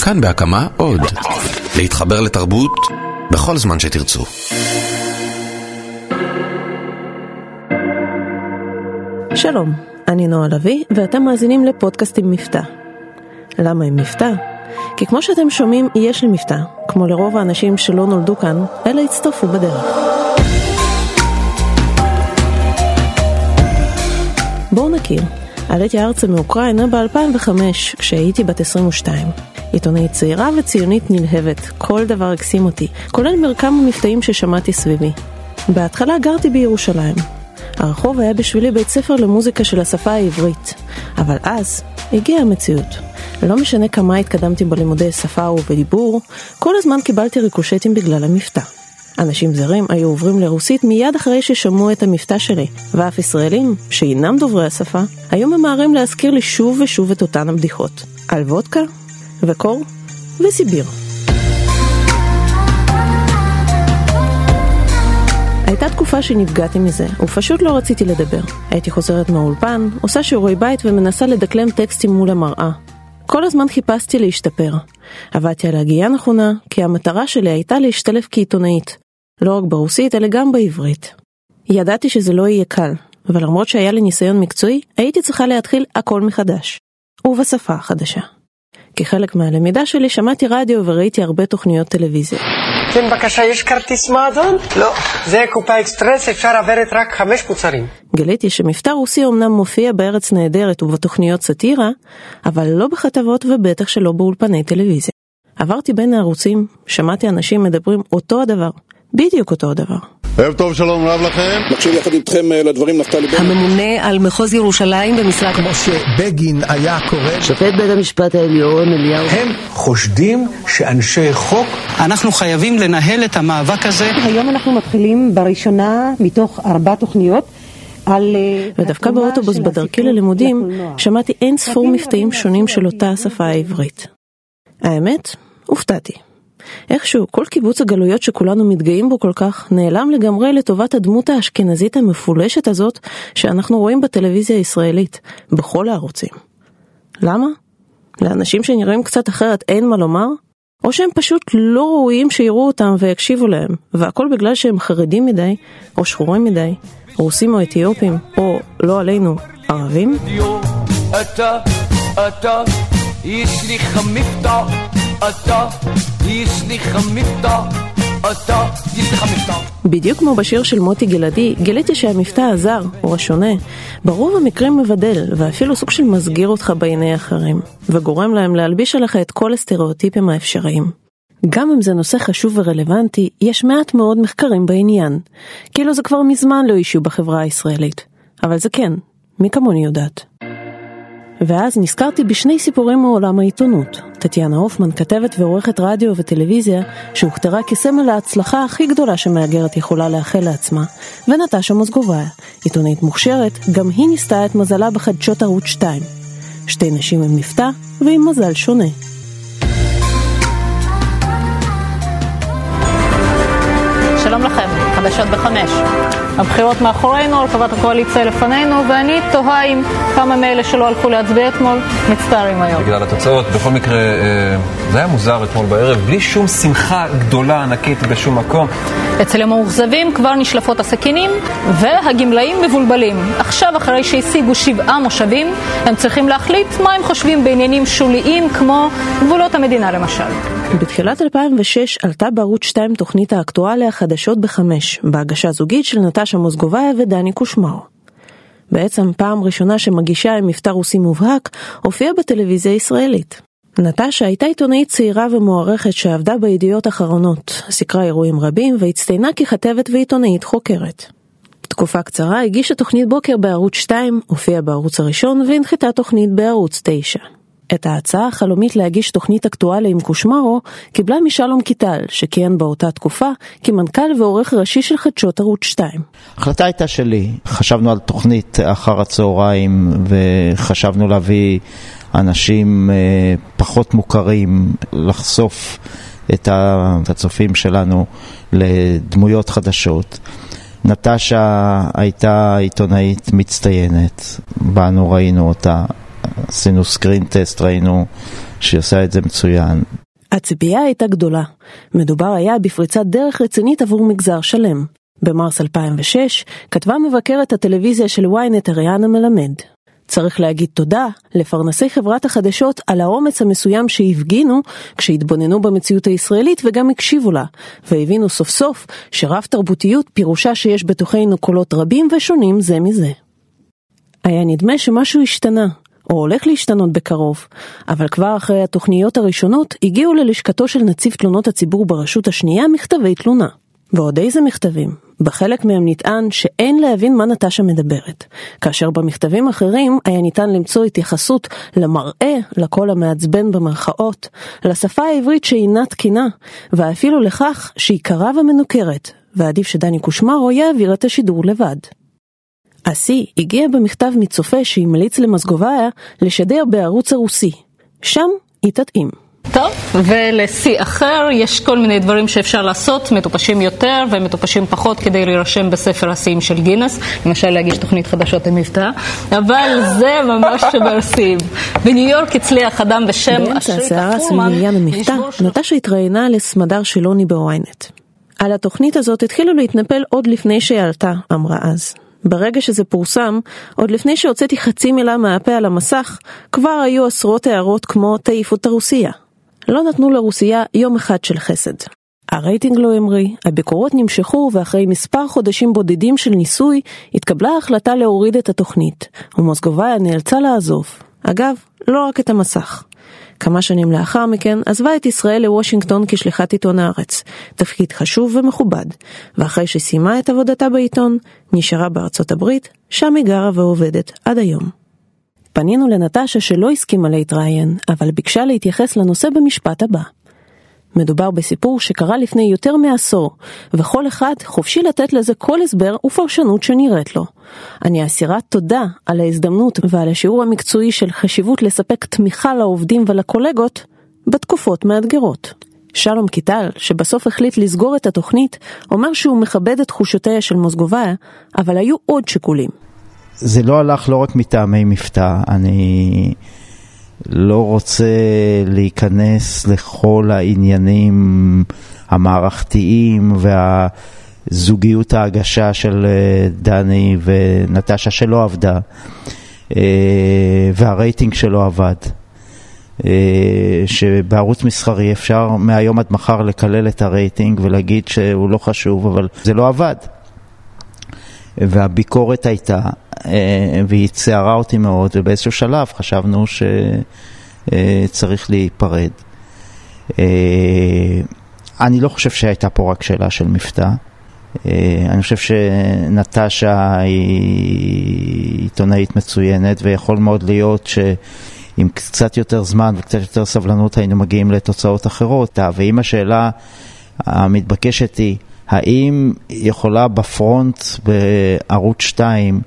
כאן בהקמה עוד. להתחבר לתרבות בכל זמן שתרצו. שלום, אני נועה לביא, ואתם מאזינים לפודקאסט עם מבטא. למה עם מבטא? כי כמו שאתם שומעים, יש לי מבטא, כמו לרוב האנשים שלא נולדו כאן, אלא הצטרפו בדרך. בואו נכיר. עליתי ארצה מאוקראינה ב-2005, כשהייתי בת 22. עיתונאית צעירה וציונית נלהבת, כל דבר הקסים אותי, כולל מרקם המבטאים ששמעתי סביבי. בהתחלה גרתי בירושלים. הרחוב היה בשבילי בית ספר למוזיקה של השפה העברית, אבל אז הגיעה המציאות. לא משנה כמה התקדמתי בלימודי שפה ובדיבור, כל הזמן קיבלתי ריקושטים בגלל המבטא. אנשים זרים היו עוברים לרוסית מיד אחרי ששמעו את המבטא שלי, ואף ישראלים, שאינם דוברי השפה, היו ממהרים להזכיר לי שוב ושוב את אותן הבדיחות. על וודקה, וקור, וסיביר. הייתה תקופה שנפגעתי מזה, ופשוט לא רציתי לדבר. הייתי חוזרת מהאולפן, עושה שיעורי בית ומנסה לדקלם טקסטים מול המראה. כל הזמן חיפשתי להשתפר. עבדתי על הגייה נכונה, כי המטרה שלי הייתה להשתלב כעיתונאית. לא רק ברוסית, אלא גם בעברית. ידעתי שזה לא יהיה קל, אבל למרות שהיה לי ניסיון מקצועי, הייתי צריכה להתחיל הכל מחדש. ובשפה החדשה. כחלק מהלמידה שלי שמעתי רדיו וראיתי הרבה תוכניות טלוויזיה. כן, בבקשה, יש כרטיס מועדון? לא. זה קופה אקספרס, אפשר עברת רק חמש מוצרים. גיליתי שמבטא רוסי אמנם מופיע בארץ נהדרת ובתוכניות סאטירה, אבל לא בכתבות ובטח שלא באולפני טלוויזיה. עברתי בין הערוצים, שמעתי אנשים מדברים אותו הדבר, בדיוק אותו הדבר. ערב טוב, שלום רב לכם. מקשיב יחד איתכם אה, לדברים נפתלי בנט. הממונה על מחוז ירושלים במשרד... כמו שבגין היה קורא... שופט בית המשפט העליון אליהו... הם חושדים שאנשי חוק... אנחנו חייבים לנהל את המאבק הזה. היום אנחנו מתחילים בראשונה מתוך ארבע תוכניות. על... אה, ודווקא באוטובוס בדרכי ללימודים שמעתי אין ספור מבטאים שונים של אותה השפה העברית. האמת, הופתעתי. איכשהו כל קיבוץ הגלויות שכולנו מתגאים בו כל כך נעלם לגמרי לטובת הדמות האשכנזית המפולשת הזאת שאנחנו רואים בטלוויזיה הישראלית, בכל הערוצים. למה? לאנשים שנראים קצת אחרת אין מה לומר? או שהם פשוט לא ראויים שיראו אותם ויקשיבו להם, והכל בגלל שהם חרדים מדי, או שחורים מדי, רוסים או אתיופים, או, לא עלינו, ערבים? אתה, אתה, יש לי חמיפתא אתה, יש לי מבטא. בדיוק כמו בשיר של מוטי גלעדי, גיליתי שהמבטא הזר, או השונה, ברוב המקרים מבדל, ואפילו סוג של מסגיר אותך בעיני אחרים, וגורם להם להלביש עליך את כל הסטריאוטיפים האפשריים. גם אם זה נושא חשוב ורלוונטי, יש מעט מאוד מחקרים בעניין. כאילו זה כבר מזמן לא אישיו בחברה הישראלית. אבל זה כן, מי כמוני יודעת. ואז נזכרתי בשני סיפורים מעולם העיתונות. טטיאנה הופמן, כתבת ועורכת רדיו וטלוויזיה, שהוכתרה כסמל ההצלחה הכי גדולה שמהגרת יכולה לאחל לעצמה, ונטשה מוזגוביה, עיתונאית מוכשרת, גם היא ניסתה את מזלה בחדשות ערוץ 2. שתי נשים עם מבטא ועם מזל שונה. שלום לכם, חדשות בחמש. הבחירות מאחורינו, הרכבת הקואליציה לפנינו, ואני תוהה אם כמה מאלה שלא הלכו להצביע אתמול מצטערים היום. בגלל התוצאות, בכל מקרה, אה, זה היה מוזר אתמול בערב, בלי שום שמחה גדולה ענקית בשום מקום. אצל המאוכזבים כבר נשלפות הסכינים, והגמלאים מבולבלים. עכשיו, אחרי שהשיגו שבעה מושבים, הם צריכים להחליט מה הם חושבים בעניינים שוליים כמו גבולות המדינה למשל. בתחילת 2006 עלתה בערוץ 2 תוכנית האקטואליה חדשות בחמש, בהגשה זוגית של נטשה מוזגוביה ודני קושמרו. בעצם פעם ראשונה שמגישה עם מבטא רוסי מובהק, הופיעה בטלוויזיה הישראלית. נטשה הייתה עיתונאית צעירה ומוערכת שעבדה בידיעות אחרונות, סיקרה אירועים רבים והצטיינה ככתבת ועיתונאית חוקרת. תקופה קצרה הגישה תוכנית בוקר בערוץ 2, הופיעה בערוץ הראשון והנחתה תוכנית בערוץ 9. את ההצעה החלומית להגיש תוכנית אקטואליה עם קושמרו קיבלה משלום קיטל, שכיהן באותה תקופה כמנכ"ל ועורך ראשי של חדשות ערוץ 2. ההחלטה הייתה שלי, חשבנו על תוכנית אחר הצהריים וחשבנו להביא אנשים אה, פחות מוכרים, לחשוף את הצופים שלנו לדמויות חדשות. נטשה הייתה עיתונאית מצטיינת, באנו ראינו אותה, עשינו סקרין טסט, ראינו שהיא עושה את זה מצוין. הציפייה הייתה גדולה. מדובר היה בפריצת דרך רצינית עבור מגזר שלם. במרס 2006 כתבה מבקרת הטלוויזיה של ynet אריאנה מלמד. צריך להגיד תודה לפרנסי חברת החדשות על האומץ המסוים שהפגינו כשהתבוננו במציאות הישראלית וגם הקשיבו לה, והבינו סוף סוף שרב תרבותיות פירושה שיש בתוכנו קולות רבים ושונים זה מזה. היה נדמה שמשהו השתנה, או הולך להשתנות בקרוב, אבל כבר אחרי התוכניות הראשונות הגיעו ללשכתו של נציב תלונות הציבור ברשות השנייה מכתבי תלונה. ועוד איזה מכתבים. בחלק מהם נטען שאין להבין מה נטשה מדברת, כאשר במכתבים אחרים היה ניתן למצוא התייחסות למראה, לקול המעצבן במרכאות, לשפה העברית שאינה תקינה, ואפילו לכך שהיא קרה ומנוכרת, ועדיף שדני קושמרו יעביר את השידור לבד. השיא הגיע במכתב מצופה שהמליץ למסגוביה לשדר בערוץ הרוסי. שם היא תתאים. טוב, ולשיא אחר יש כל מיני דברים שאפשר לעשות, מטופשים יותר ומטופשים פחות כדי להירשם בספר השיאים של גינס, למשל להגיש תוכנית חדשות עם מבטא, אבל זה ממש שבר שיאים. בניו יורק הצליח אדם בשם באמצע הסערה עניין המבטא, נטשה התראיינה לסמדר שלוני בוויינט. על התוכנית הזאת התחילו להתנפל עוד לפני שהיא עלתה, אמרה אז. ברגע שזה פורסם, עוד לפני שהוצאתי חצי מילה מהפה על המסך, כבר היו עשרות הערות כמו תעיפו את הרוסיה. לא נתנו לרוסיה יום אחד של חסד. הרייטינג לא המריא, הביקורות נמשכו ואחרי מספר חודשים בודדים של ניסוי, התקבלה ההחלטה להוריד את התוכנית, ומוסקוביה נאלצה לעזוב. אגב, לא רק את המסך. כמה שנים לאחר מכן עזבה את ישראל לוושינגטון כשליחת עיתון הארץ, תפקיד חשוב ומכובד, ואחרי שסיימה את עבודתה בעיתון, נשארה בארצות הברית, שם היא גרה ועובדת עד היום. פנינו לנטשה שלא הסכימה להתראיין, אבל ביקשה להתייחס לנושא במשפט הבא. מדובר בסיפור שקרה לפני יותר מעשור, וכל אחד חופשי לתת לזה כל הסבר ופרשנות שנראית לו. אני אסירת תודה על ההזדמנות ועל השיעור המקצועי של חשיבות לספק תמיכה לעובדים ולקולגות בתקופות מאתגרות. שלום קיטל, שבסוף החליט לסגור את התוכנית, אומר שהוא מכבד את תחושותיה של מוסגוביה, אבל היו עוד שיקולים. זה לא הלך לא רק מטעמי מבטא, אני לא רוצה להיכנס לכל העניינים המערכתיים והזוגיות ההגשה של אה, דני ונטשה שלא עבדה, אה, והרייטינג שלא עבד. אה, שבערוץ מסחרי אפשר מהיום עד מחר לקלל את הרייטינג ולהגיד שהוא לא חשוב, אבל זה לא עבד. והביקורת הייתה, אה, והיא צערה אותי מאוד, ובאיזשהו שלב חשבנו שצריך להיפרד. אה, אני לא חושב שהייתה פה רק שאלה של מבטא. אה, אני חושב שנטשה היא עיתונאית מצוינת, ויכול מאוד להיות שעם קצת יותר זמן וקצת יותר סבלנות היינו מגיעים לתוצאות אחרות. ואם השאלה המתבקשת היא, האם יכולה בפרונט בערוץ 2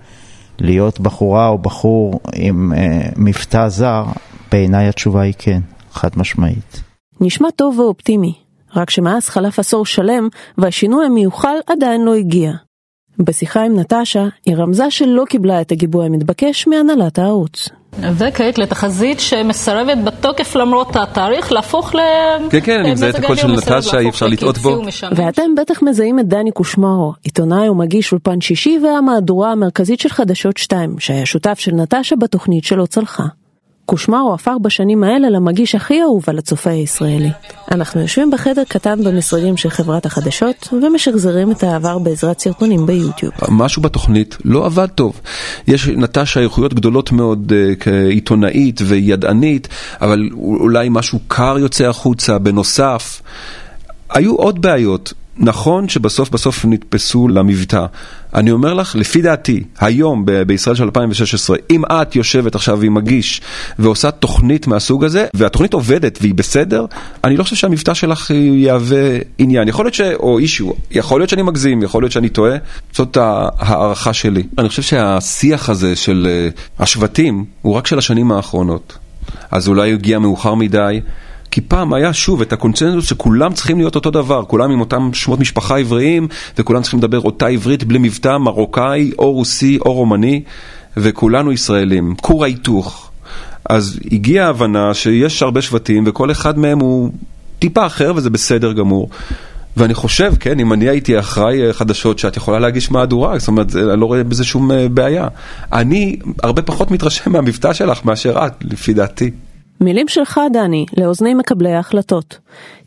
להיות בחורה או בחור עם אה, מבטא זר? בעיניי התשובה היא כן, חד משמעית. נשמע טוב ואופטימי, רק שמאז חלף עשור שלם והשינוי המיוחל עדיין לא הגיע. בשיחה עם נטשה, היא רמזה שלא קיבלה את הגיבוי המתבקש מהנהלת הערוץ. וכעת לתחזית שמסרבת בתוקף למרות התאריך להפוך ל... כן, כן, אני מזהה את הקול של נטשה, אי אפשר לטעות בו. ואתם בטח מזהים את דני קושמרו, עיתונאי ומגיש אולפן שישי והמהדורה המרכזית של חדשות 2, שהיה שותף של נטשה בתוכנית שלא צלחה. קושמרו הפך בשנים האלה למגיש הכי אהוב על הצופה הישראלי. אנחנו יושבים בחדר קטן במשרדים של חברת החדשות ומשחזרים את העבר בעזרת סרטונים ביוטיוב. משהו בתוכנית לא עבד טוב. יש נטשה איכויות גדולות מאוד uh, כעיתונאית וידענית, אבל אולי משהו קר יוצא החוצה בנוסף. היו עוד בעיות. נכון שבסוף בסוף נתפסו למבטא. אני אומר לך, לפי דעתי, היום ב- בישראל של 2016, אם את יושבת עכשיו עם מגיש ועושה תוכנית מהסוג הזה, והתוכנית עובדת והיא בסדר, אני לא חושב שהמבטא שלך יהווה עניין. יכול להיות ש... או אישיו, יכול להיות שאני מגזים, יכול להיות שאני טועה, זאת ההערכה שלי. אני חושב שהשיח הזה של uh, השבטים הוא רק של השנים האחרונות. אז אולי הוא הגיע מאוחר מדי. כי פעם היה שוב את הקונצנזוס שכולם צריכים להיות אותו דבר, כולם עם אותם שמות משפחה עבריים, וכולם צריכים לדבר אותה עברית בלי מבטא מרוקאי, או רוסי, או רומני, וכולנו ישראלים. כור ההיתוך. אז הגיעה ההבנה שיש הרבה שבטים וכל אחד מהם הוא טיפה אחר וזה בסדר גמור. ואני חושב, כן, אם אני הייתי אחראי חדשות שאת יכולה להגיש מהדורה, זאת אומרת, אני לא רואה בזה שום בעיה. אני הרבה פחות מתרשם מהמבטא שלך מאשר את, לפי דעתי. מילים שלך, דני, לאוזני מקבלי ההחלטות.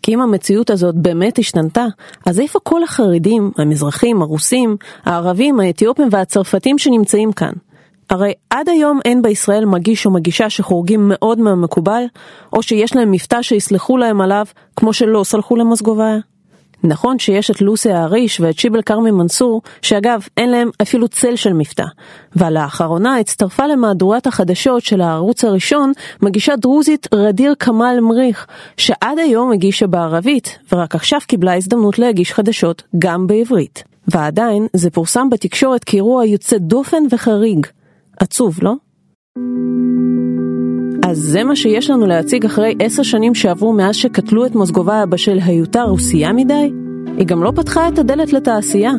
כי אם המציאות הזאת באמת השתנתה, אז איפה כל החרדים, המזרחים, הרוסים, הערבים, האתיופים והצרפתים שנמצאים כאן? הרי עד היום אין בישראל מגיש או מגישה שחורגים מאוד מהמקובל, או שיש להם מבטא שיסלחו להם עליו, כמו שלא סלחו למסגוביה. נכון שיש את לוסי האריש ואת שיבל כרמי מנסור, שאגב, אין להם אפילו צל של מבטא. ולאחרונה הצטרפה למהדורת החדשות של הערוץ הראשון, מגישה דרוזית רדיר כמאל מריח, שעד היום הגישה בערבית, ורק עכשיו קיבלה הזדמנות להגיש חדשות גם בעברית. ועדיין, זה פורסם בתקשורת כאירוע יוצא דופן וחריג. עצוב, לא? אז זה מה שיש לנו להציג אחרי עשר שנים שעברו מאז שקטלו את מוסגוביה בשל היותה רוסייה מדי? היא גם לא פתחה את הדלת לתעשייה.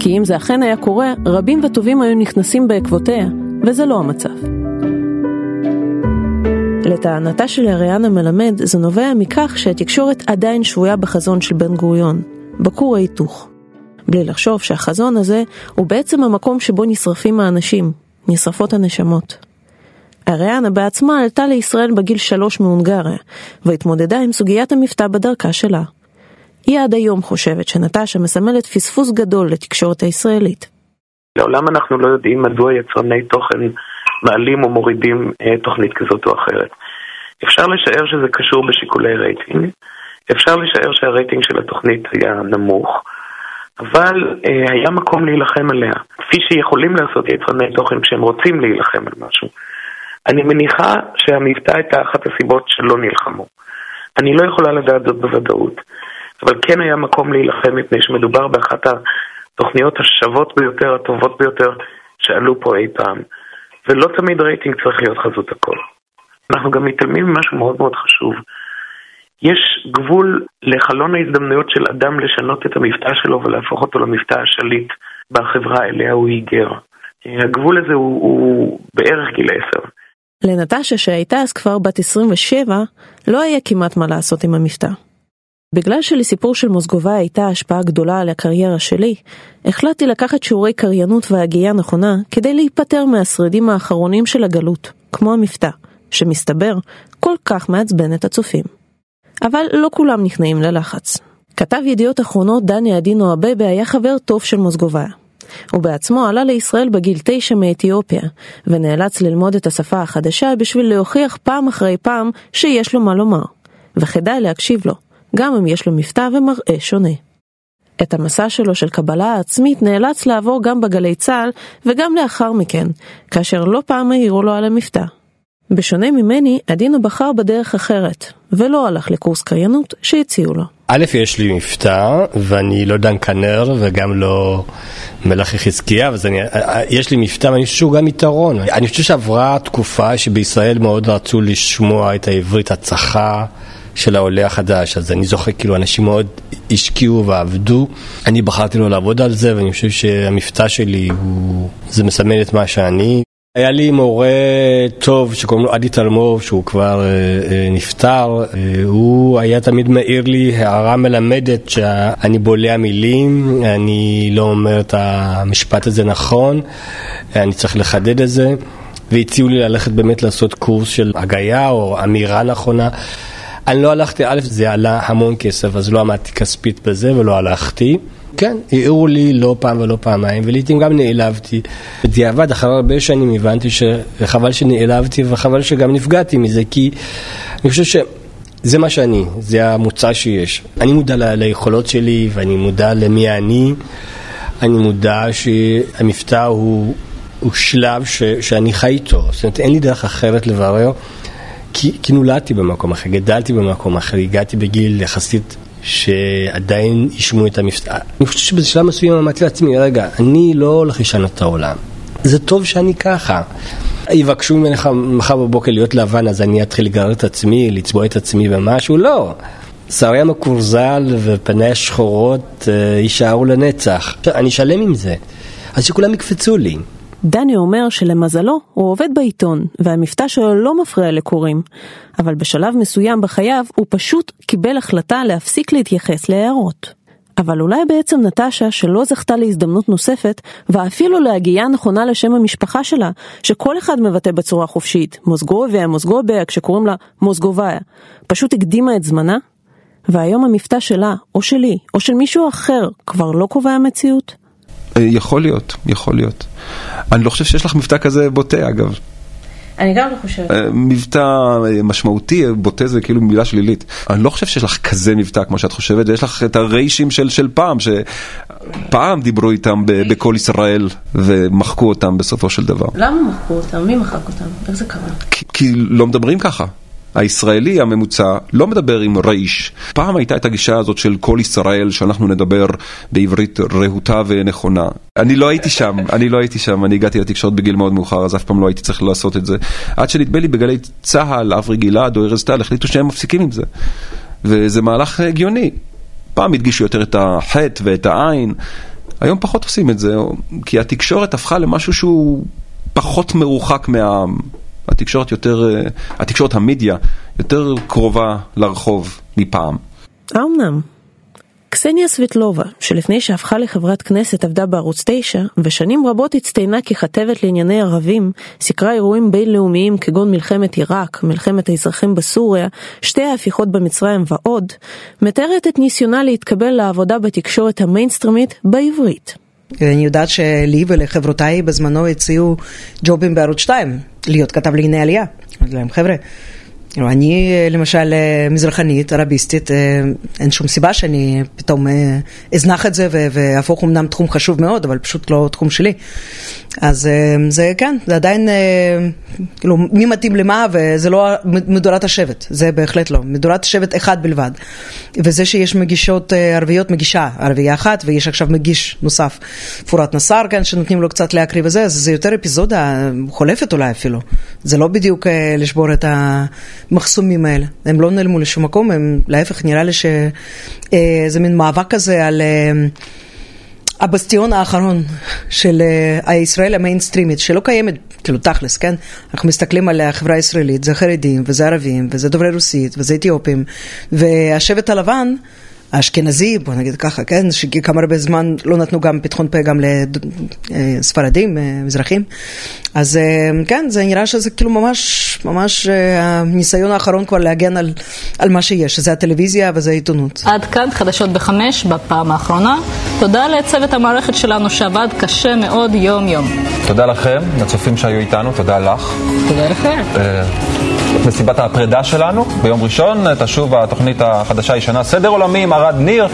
כי אם זה אכן היה קורה, רבים וטובים היו נכנסים בעקבותיה, וזה לא המצב. לטענתה של אריאנה מלמד, זה נובע מכך שהתקשורת עדיין שבויה בחזון של בן גוריון, בכור ההיתוך. בלי לחשוב שהחזון הזה הוא בעצם המקום שבו נשרפים האנשים, נשרפות הנשמות. אריאנה בעצמה עלתה לישראל בגיל שלוש מהונגריה, והתמודדה עם סוגיית המבטא בדרכה שלה. היא עד היום חושבת שנטשה מסמלת פספוס גדול לתקשורת הישראלית. לעולם אנחנו לא יודעים מדוע יצרני תוכן מעלים או מורידים אה, תוכנית כזאת או אחרת. אפשר לשער שזה קשור בשיקולי רייטינג, אפשר לשער שהרייטינג של התוכנית היה נמוך, אבל אה, היה מקום להילחם עליה, כפי שיכולים לעשות יצרני תוכן כשהם רוצים להילחם על משהו. אני מניחה שהמבטא הייתה אחת הסיבות שלא נלחמו. אני לא יכולה לדעת זאת בוודאות, אבל כן היה מקום להילחם מפני שמדובר באחת התוכניות השוות ביותר, הטובות ביותר, שעלו פה אי פעם. ולא תמיד רייטינג צריך להיות חזות הכל. אנחנו גם מתעלמים ממשהו מאוד מאוד חשוב. יש גבול לחלון ההזדמנויות של אדם לשנות את המבטא שלו ולהפוך אותו למבטא השליט בחברה אליה הוא היגר. הגבול הזה הוא, הוא בערך גיל עשר. לנטשה שהייתה אז כבר בת 27, לא היה כמעט מה לעשות עם המבטא. בגלל שלסיפור של מוסגובה הייתה השפעה גדולה על הקריירה שלי, החלטתי לקחת שיעורי קריינות והגייה נכונה כדי להיפטר מהשרידים האחרונים של הגלות, כמו המבטא, שמסתבר כל כך מעצבן את הצופים. אבל לא כולם נכנעים ללחץ. כתב ידיעות אחרונות דני אדינו אבבה היה חבר טוב של מוסגובה. הוא בעצמו עלה לישראל בגיל תשע מאתיופיה, ונאלץ ללמוד את השפה החדשה בשביל להוכיח פעם אחרי פעם שיש לו מה לומר. וכדאי להקשיב לו, גם אם יש לו מבטא ומראה שונה. את המסע שלו של קבלה עצמית נאלץ לעבור גם בגלי צה"ל וגם לאחר מכן, כאשר לא פעם העירו לו על המבטא. בשונה ממני, עדינו בחר בדרך אחרת, ולא הלך לקורס קריינות שהציעו לו. א', יש לי מבטא, ואני לא דן כנר וגם לא מלאכי חזקיה, אז אני, יש לי מבטא, ואני חושב שהוא גם יתרון. אני חושב שעברה תקופה שבישראל מאוד רצו לשמוע את העברית הצחה. של העולה החדש, אז אני זוכר כאילו אנשים מאוד השקיעו ועבדו, אני בחרתי לא לעבוד על זה ואני חושב שהמבטא שלי הוא, זה מסמל את מה שאני. היה לי מורה טוב שקוראים לו עדי תלמוב, שהוא כבר אה, אה, נפטר, אה, הוא היה תמיד מעיר לי הערה מלמדת שאני בולע מילים, אני לא אומר את המשפט הזה נכון, אני צריך לחדד את זה, והציעו לי ללכת באמת לעשות קורס של הגיה או אמירה נכונה. אני לא הלכתי, א', זה עלה המון כסף, אז לא עמדתי כספית בזה ולא הלכתי. כן, העירו לי לא פעם ולא פעמיים, ולעיתים גם נעלבתי. בדיעבד, אחרי הרבה שנים הבנתי שחבל שנעלבתי וחבל שגם נפגעתי מזה, כי אני חושב שזה מה שאני, זה המוצא שיש. אני מודע ל- ליכולות שלי ואני מודע למי אני. אני מודע שהמבטא הוא, הוא שלב ש, שאני חי איתו, זאת אומרת אין לי דרך אחרת לברר, כי, כי נולדתי במקום אחר, גדלתי במקום אחר, הגעתי בגיל יחסית שעדיין ישמעו את המבטא. אני חושב שבשלב מסוים אמרתי לעצמי, רגע, אני לא הולך לשנות את העולם. זה טוב שאני ככה. יבקשו ממך מחר בבוקר להיות לבן, אז אני אתחיל לגרר את עצמי, לצבוע את עצמי במשהו? לא. שערי המקורזל ופני השחורות יישארו לנצח. אני שלם עם זה. אז שכולם יקפצו לי. דני אומר שלמזלו הוא עובד בעיתון, והמבטא שלו לא מפריע לקוראים, אבל בשלב מסוים בחייו הוא פשוט קיבל החלטה להפסיק להתייחס להערות. אבל אולי בעצם נטשה, שלא זכתה להזדמנות נוספת, ואפילו להגייה נכונה לשם המשפחה שלה, שכל אחד מבטא בצורה חופשית, מוזגוביה, מוזגוביה, כשקוראים לה מוזגוביה, פשוט הקדימה את זמנה? והיום המבטא שלה, או שלי, או של מישהו אחר, כבר לא קובע מציאות? יכול להיות, יכול להיות. אני לא חושב שיש לך מבטא כזה בוטה אגב. אני גם לא חושבת. מבטא משמעותי, בוטה זה כאילו מילה שלילית. אני לא חושב שיש לך כזה מבטא כמו שאת חושבת, יש לך את הריישים של, של פעם, שפעם דיברו איתם בקול ישראל ומחקו אותם בסופו של דבר. למה מחקו אותם? מי מחק אותם? איך זה קרה? כי, כי לא מדברים ככה. הישראלי הממוצע לא מדבר עם רייש. פעם הייתה את הגישה הזאת של כל ישראל שאנחנו נדבר בעברית רהוטה ונכונה. אני לא הייתי שם, אני לא הייתי שם, אני הגעתי לתקשורת בגיל מאוד מאוחר, אז אף פעם לא הייתי צריך לעשות את זה. עד שנדמה לי בגלי צה"ל, אברי גלעד או ארז טל החליטו שהם מפסיקים עם זה. וזה מהלך הגיוני. פעם הדגישו יותר את החטא ואת העין, היום פחות עושים את זה, כי התקשורת הפכה למשהו שהוא פחות מרוחק מהעם. התקשורת יותר, התקשורת המדיה יותר קרובה לרחוב מפעם. האמנם? קסניה סבטלובה, שלפני שהפכה לחברת כנסת עבדה בערוץ 9, ושנים רבות הצטיינה ככתבת לענייני ערבים, סיקרה אירועים בינלאומיים כגון מלחמת עיראק, מלחמת האזרחים בסוריה, שתי ההפיכות במצרים ועוד, מתארת את ניסיונה להתקבל לעבודה בתקשורת המיינסטרימית בעברית. אני יודעת שלי ולחברותיי בזמנו הציעו ג'ובים בערוץ 2, להיות כתב לענייני עלייה. אמרתי להם, חבר'ה, אני למשל מזרחנית, ערביסטית, אין שום סיבה שאני פתאום אזנח את זה והפוך אמנם תחום חשוב מאוד, אבל פשוט לא תחום שלי. אז זה כן, זה עדיין, כאילו, מי מתאים למה, וזה לא מדורת השבט, זה בהחלט לא. מדורת שבט אחד בלבד. וזה שיש מגישות ערביות, מגישה ערבייה אחת, ויש עכשיו מגיש נוסף, פורת נסאר כאן, שנותנים לו קצת להקריב וזה, אז זה יותר אפיזודה חולפת אולי אפילו. זה לא בדיוק לשבור את ה... המחסומים האלה. הם לא נעלמו לשום מקום, הם להפך, נראה לי שזה מין מאבק כזה על הבסטיון האחרון של הישראל המיינסטרימית, שלא קיימת, כאילו תכלס, כן? אנחנו מסתכלים על החברה הישראלית, זה חרדים, וזה ערבים, וזה דוברי רוסית, וזה אתיופים, והשבט הלבן, האשכנזי, בוא נגיד ככה, כן, שכמה הרבה זמן לא נתנו גם פתחון פה גם לספרדים, מזרחים. אז כן, זה נראה שזה כאילו ממש, ממש הניסיון האחרון כבר להגן על, על מה שיש, שזה הטלוויזיה וזה העיתונות. עד כאן חדשות בחמש בפעם האחרונה. תודה לצוות המערכת שלנו שעבד קשה מאוד יום-יום. תודה לכם, לצופים שהיו איתנו, תודה לך. תודה לכם. מסיבת הפרידה שלנו ביום ראשון, תשוב התוכנית החדשה הישנה, סדר עולמי עם ארד ניר,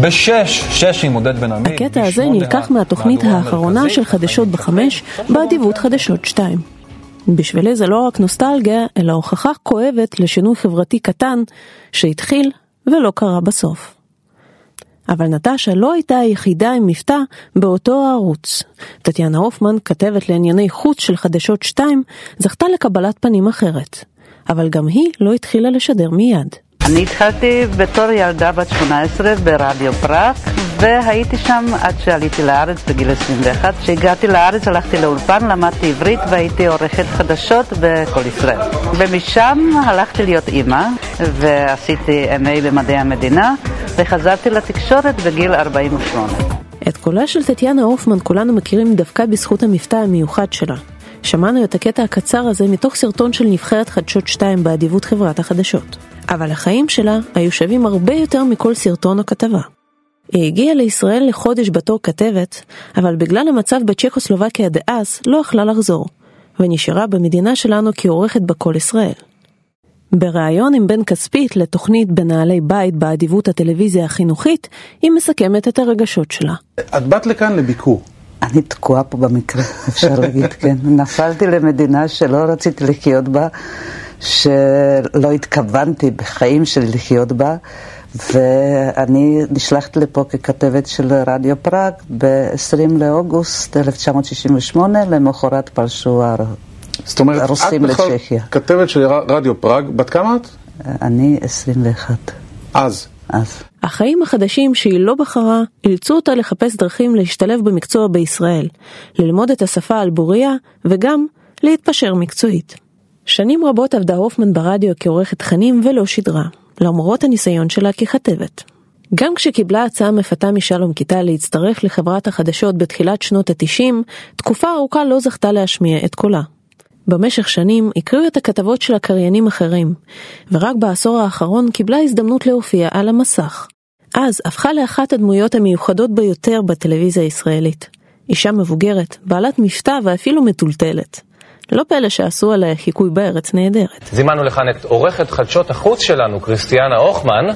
בשש, שש עם עודד בן עמי. הקטע הזה נלקח מהתוכנית האחרונה של חדשות בחמש, באדיבות חדשות שתיים. בשבילי זה לא רק נוסטלגיה, אלא הוכחה כואבת לשינוי חברתי קטן שהתחיל ולא קרה בסוף. אבל נטשה לא הייתה היחידה עם מבטא באותו הערוץ. טטיאנה הופמן, כתבת לענייני חוץ של חדשות 2, זכתה לקבלת פנים אחרת. אבל גם היא לא התחילה לשדר מיד. אני התחלתי בתור ילדה בת 18 ברדיו פראק והייתי שם עד שעליתי לארץ בגיל 21. כשהגעתי לארץ הלכתי לאולפן, למדתי עברית והייתי עורכת חדשות בכל ישראל. ומשם הלכתי להיות אימא ועשיתי MA במדעי המדינה וחזרתי לתקשורת בגיל 48. את קולה של טטיאנה הופמן כולנו מכירים דווקא בזכות המבטא המיוחד שלה. שמענו את הקטע הקצר הזה מתוך סרטון של נבחרת חדשות 2 באדיבות חברת החדשות. אבל החיים שלה היו שווים הרבה יותר מכל סרטון או כתבה. היא הגיעה לישראל לחודש בתור כתבת, אבל בגלל המצב בצ'כוסלובקיה דאז לא יכלה לחזור, ונשארה במדינה שלנו כעורכת בכל ישראל. בריאיון עם בן כספית לתוכנית בנעלי בית באדיבות הטלוויזיה החינוכית, היא מסכמת את הרגשות שלה. את באת לכאן לביקור. אני תקועה פה במקרה, אפשר להגיד, כן. נפלתי למדינה שלא רציתי לחיות בה, שלא התכוונתי בחיים שלי לחיות בה, ואני נשלחתי לפה ככתבת של רדיו פראג ב-20 לאוגוסט 1968, למחרת פלשו הרוסים לצ'כיה. זאת אומרת, את בכלל כתבת של רדיו פראג, בת כמה את? אני 21. אז? אז. החיים החדשים שהיא לא בחרה, אילצו אותה לחפש דרכים להשתלב במקצוע בישראל, ללמוד את השפה על בוריה, וגם להתפשר מקצועית. שנים רבות עבדה הופמן ברדיו כעורכת תכנים ולא שידרה, למרות הניסיון שלה ככתבת. גם כשקיבלה הצעה מפתה משלום כיתה להצטרף לחברת החדשות בתחילת שנות ה-90, תקופה ארוכה לא זכתה להשמיע את קולה. במשך שנים הקריאו את הכתבות של הקריינים אחרים, ורק בעשור האחרון קיבלה הזדמנות להופיע על המסך. אז הפכה לאחת הדמויות המיוחדות ביותר בטלוויזיה הישראלית. אישה מבוגרת, בעלת מבטא ואפילו מטולטלת. לא פלא שעשו עליה חיקוי בארץ נהדרת. זימנו לכאן את עורכת חדשות החוץ שלנו, קריסטיאנה הוכמן.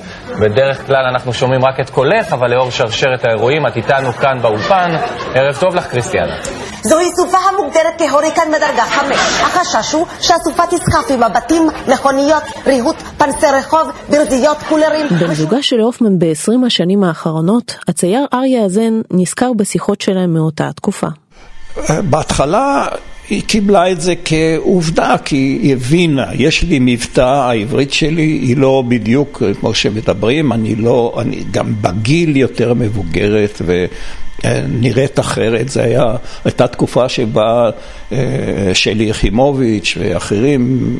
בדרך כלל אנחנו שומעים רק את קולך, אבל לאור שרשרת האירועים את איתנו כאן באולפן. ערב טוב לך, קריסטיאנה. זוהי סופה המוגדרת כהוריקן מדרגה חמש. החשש הוא שהסופה תסחף עם הבתים, מכוניות, ריהוט, פנסי רחוב, ברזיות, קולרים. בן זוגה של הופמן ב-20 השנים האחרונות, הצייר אריה הזן נזכר בשיחות שלהם מאותה התקופה. בהתחלה היא קיבלה את זה כעובדה, כי היא הבינה, יש לי מבטא, העברית שלי היא לא בדיוק כמו שמדברים, אני לא, אני גם בגיל יותר מבוגרת ונראית אחרת, זה היה, הייתה תקופה שבה שלי יחימוביץ' ואחרים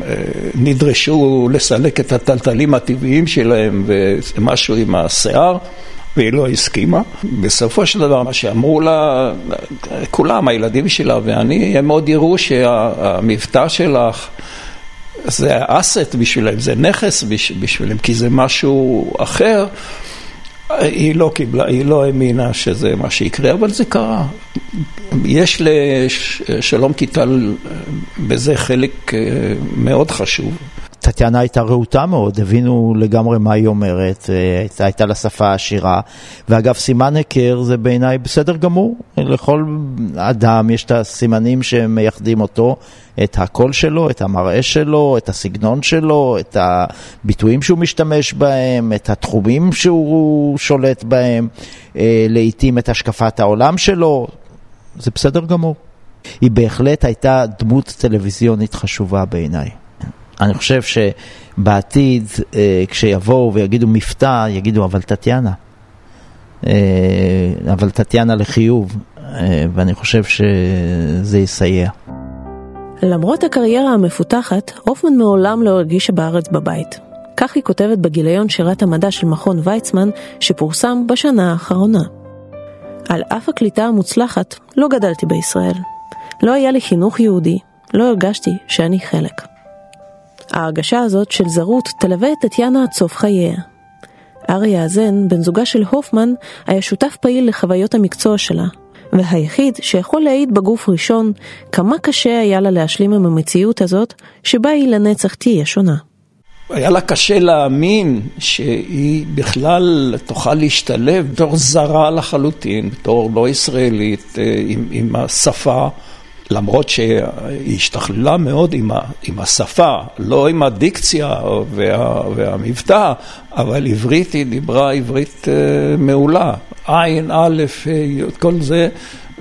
נדרשו לסלק את הטלטלים הטבעיים שלהם ומשהו עם השיער. והיא לא הסכימה. בסופו של דבר, מה שאמרו לה, כולם, הילדים שלה ואני, הם מאוד יראו שהמבטא שלך זה אסט בשבילם, זה נכס בשבילם, כי זה משהו אחר. היא לא קיבלה, היא לא האמינה שזה מה שיקרה, אבל זה קרה. יש לשלום קיטל בזה חלק מאוד חשוב. טטיאנה הייתה רהוטה מאוד, הבינו לגמרי מה היא אומרת, הייתה, הייתה לה שפה עשירה. ואגב, סימן היכר זה בעיניי בסדר גמור. לכל אדם יש את הסימנים שמייחדים אותו, את הקול שלו, את המראה שלו, את הסגנון שלו, את הביטויים שהוא משתמש בהם, את התחומים שהוא שולט בהם, לעיתים את השקפת העולם שלו, זה בסדר גמור. היא בהחלט הייתה דמות טלוויזיונית חשובה בעיניי. אני חושב שבעתיד, כשיבואו ויגידו מבטא, יגידו אבל טטיאנה. אבל טטיאנה לחיוב, ואני חושב שזה יסייע. למרות הקריירה המפותחת, הופמן מעולם לא הרגישה בארץ בבית. כך היא כותבת בגיליון שירת המדע של מכון ויצמן, שפורסם בשנה האחרונה. על אף הקליטה המוצלחת, לא גדלתי בישראל. לא היה לי חינוך יהודי, לא הרגשתי שאני חלק. ההרגשה הזאת של זרות תלווה את טטיאנה עד סוף חייה. אריה הזן, בן זוגה של הופמן, היה שותף פעיל לחוויות המקצוע שלה, והיחיד שיכול להעיד בגוף ראשון כמה קשה היה לה להשלים עם המציאות הזאת, שבה היא לנצח תהיה שונה. היה לה קשה להאמין שהיא בכלל תוכל להשתלב בתור זרה לחלוטין, בתור לא ישראלית, עם, עם השפה. למרות שהיא השתכללה מאוד עם, ה, עם השפה, לא עם הדיקציה וה, והמבטא, אבל עברית היא דיברה עברית מעולה. עין, א', כל זה,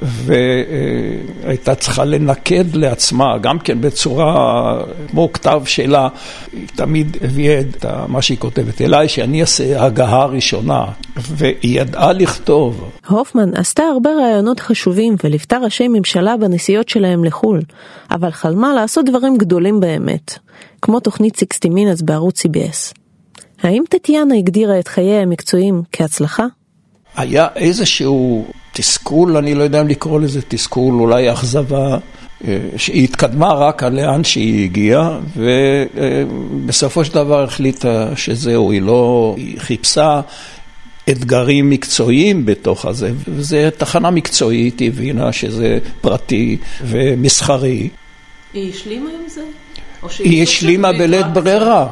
והייתה צריכה לנקד לעצמה, גם כן בצורה, כמו כתב שלה, היא תמיד הביאה את מה שהיא כותבת אליי, שאני אעשה הגהה ראשונה, והיא ידעה לכתוב. הופמן עשתה הרבה רעיונות חשובים וליוותה ראשי ממשלה בנסיעות שלהם לחו"ל, אבל חלמה לעשות דברים גדולים באמת, כמו תוכנית 60 מינס בערוץ CBS. האם טטיאנה הגדירה את חייה המקצועיים כהצלחה? היה איזשהו תסכול, אני לא יודע אם לקרוא לזה תסכול, אולי אכזבה, שהיא התקדמה רק על לאן שהיא הגיעה, ובסופו של דבר החליטה שזהו, היא לא, היא חיפשה אתגרים מקצועיים בתוך הזה, וזו תחנה מקצועית, היא הבינה שזה פרטי ומסחרי. היא השלימה עם זה? היא השלימה בלית ברירה.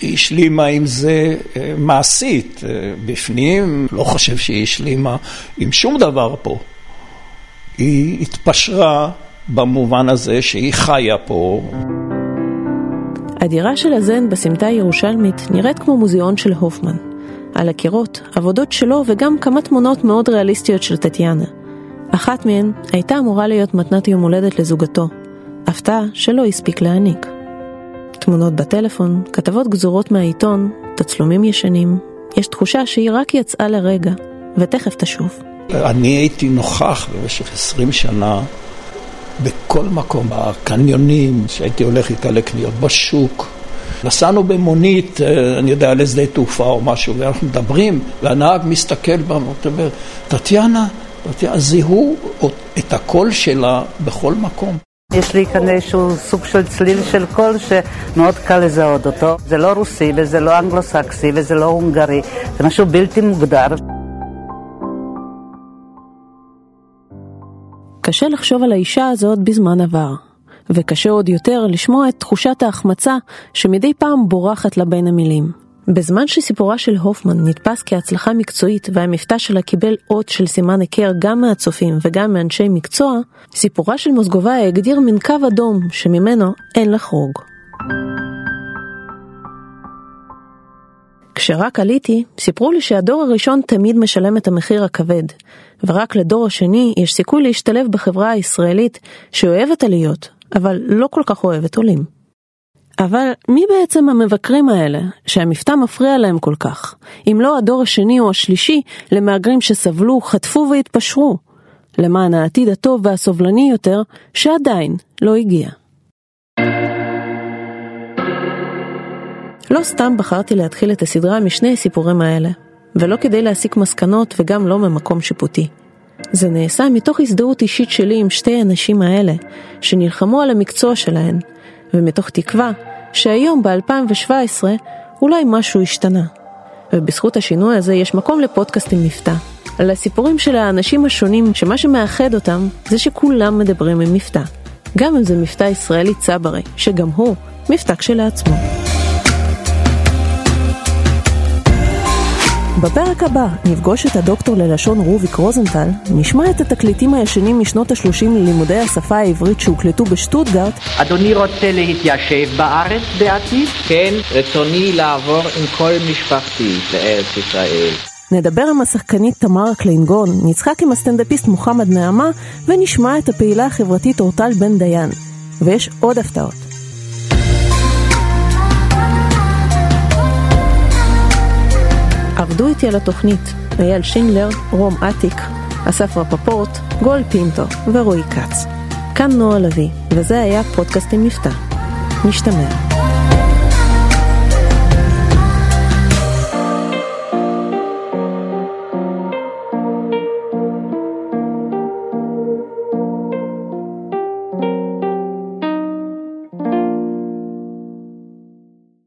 היא השלימה עם זה מעשית, בפנים, לא חושב שהיא השלימה עם שום דבר פה. היא התפשרה במובן הזה שהיא חיה פה. הדירה של הזן בסמטה הירושלמית נראית כמו מוזיאון של הופמן. על הקירות, עבודות שלו וגם כמה תמונות מאוד ריאליסטיות של טטיאנה. אחת מהן הייתה אמורה להיות מתנת יום הולדת לזוגתו, הפתעה שלא הספיק להעניק. תמונות בטלפון, כתבות גזורות מהעיתון, תצלומים ישנים, יש תחושה שהיא רק יצאה לרגע, ותכף תשוב. אני הייתי נוכח במשך עשרים שנה בכל מקום, בקניונים, שהייתי הולך איתה לקניות, בשוק. נסענו במונית, אה, אני יודע, לשדה תעופה או משהו, ואנחנו מדברים, והנהג מסתכל בנו, אומר, טטיאנה, טטיאנה, זיהו את הקול שלה בכל מקום. יש לי כאן איזשהו סוג של צליל של קול שמאוד קל לזהות אותו. זה לא רוסי וזה לא אנגלוסקסי וזה לא הונגרי, זה משהו בלתי מוגדר. קשה לחשוב על האישה הזאת בזמן עבר, וקשה עוד יותר לשמוע את תחושת ההחמצה שמדי פעם בורחת לה בין המילים. בזמן שסיפורה של הופמן נתפס כהצלחה מקצועית והמבטא שלה קיבל אות של סימן היכר גם מהצופים וגם מאנשי מקצוע, סיפורה של מוסגוביה הגדיר מין קו אדום שממנו אין לחרוג. כשרק עליתי, סיפרו לי שהדור הראשון תמיד משלם את המחיר הכבד, ורק לדור השני יש סיכוי להשתלב בחברה הישראלית שאוהבת עליות, אבל לא כל כך אוהבת עולים. אבל מי בעצם המבקרים האלה, שהמבטא מפריע להם כל כך, אם לא הדור השני או השלישי למהגרים שסבלו, חטפו והתפשרו, למען העתיד הטוב והסובלני יותר, שעדיין לא הגיע. לא סתם בחרתי להתחיל את הסדרה משני הסיפורים האלה, ולא כדי להסיק מסקנות וגם לא ממקום שיפוטי. זה נעשה מתוך הזדהות אישית שלי עם שתי הנשים האלה, שנלחמו על המקצוע שלהן, ומתוך תקווה שהיום ב-2017 אולי משהו השתנה. ובזכות השינוי הזה יש מקום לפודקאסט עם מבטא. על הסיפורים של האנשים השונים שמה שמאחד אותם זה שכולם מדברים עם מבטא. גם אם זה מבטא ישראלי צברי, שגם הוא מבטא כשלעצמו. בפרק הבא נפגוש את הדוקטור ללשון רוביק רוזנטל, נשמע את התקליטים הישנים משנות ה-30 ללימודי השפה העברית שהוקלטו בשטוטגרט. אדוני רוצה להתיישב בארץ בעתיד? כן, רצוני לעבור עם כל משפחתי לארץ ישראל. נדבר עם השחקנית תמרה קלינגון, נצחק עם הסטנדאפיסט מוחמד נעמה, ונשמע את הפעילה החברתית אורטל בן דיין. ויש עוד הפתעות. עבדו איתי על התוכנית אייל שינדלר, רום אטיק, אסף רפפורט, גול פינטו ורועי כץ. כאן נועה לביא, וזה היה פודקאסט עם מבטא. נשתמע.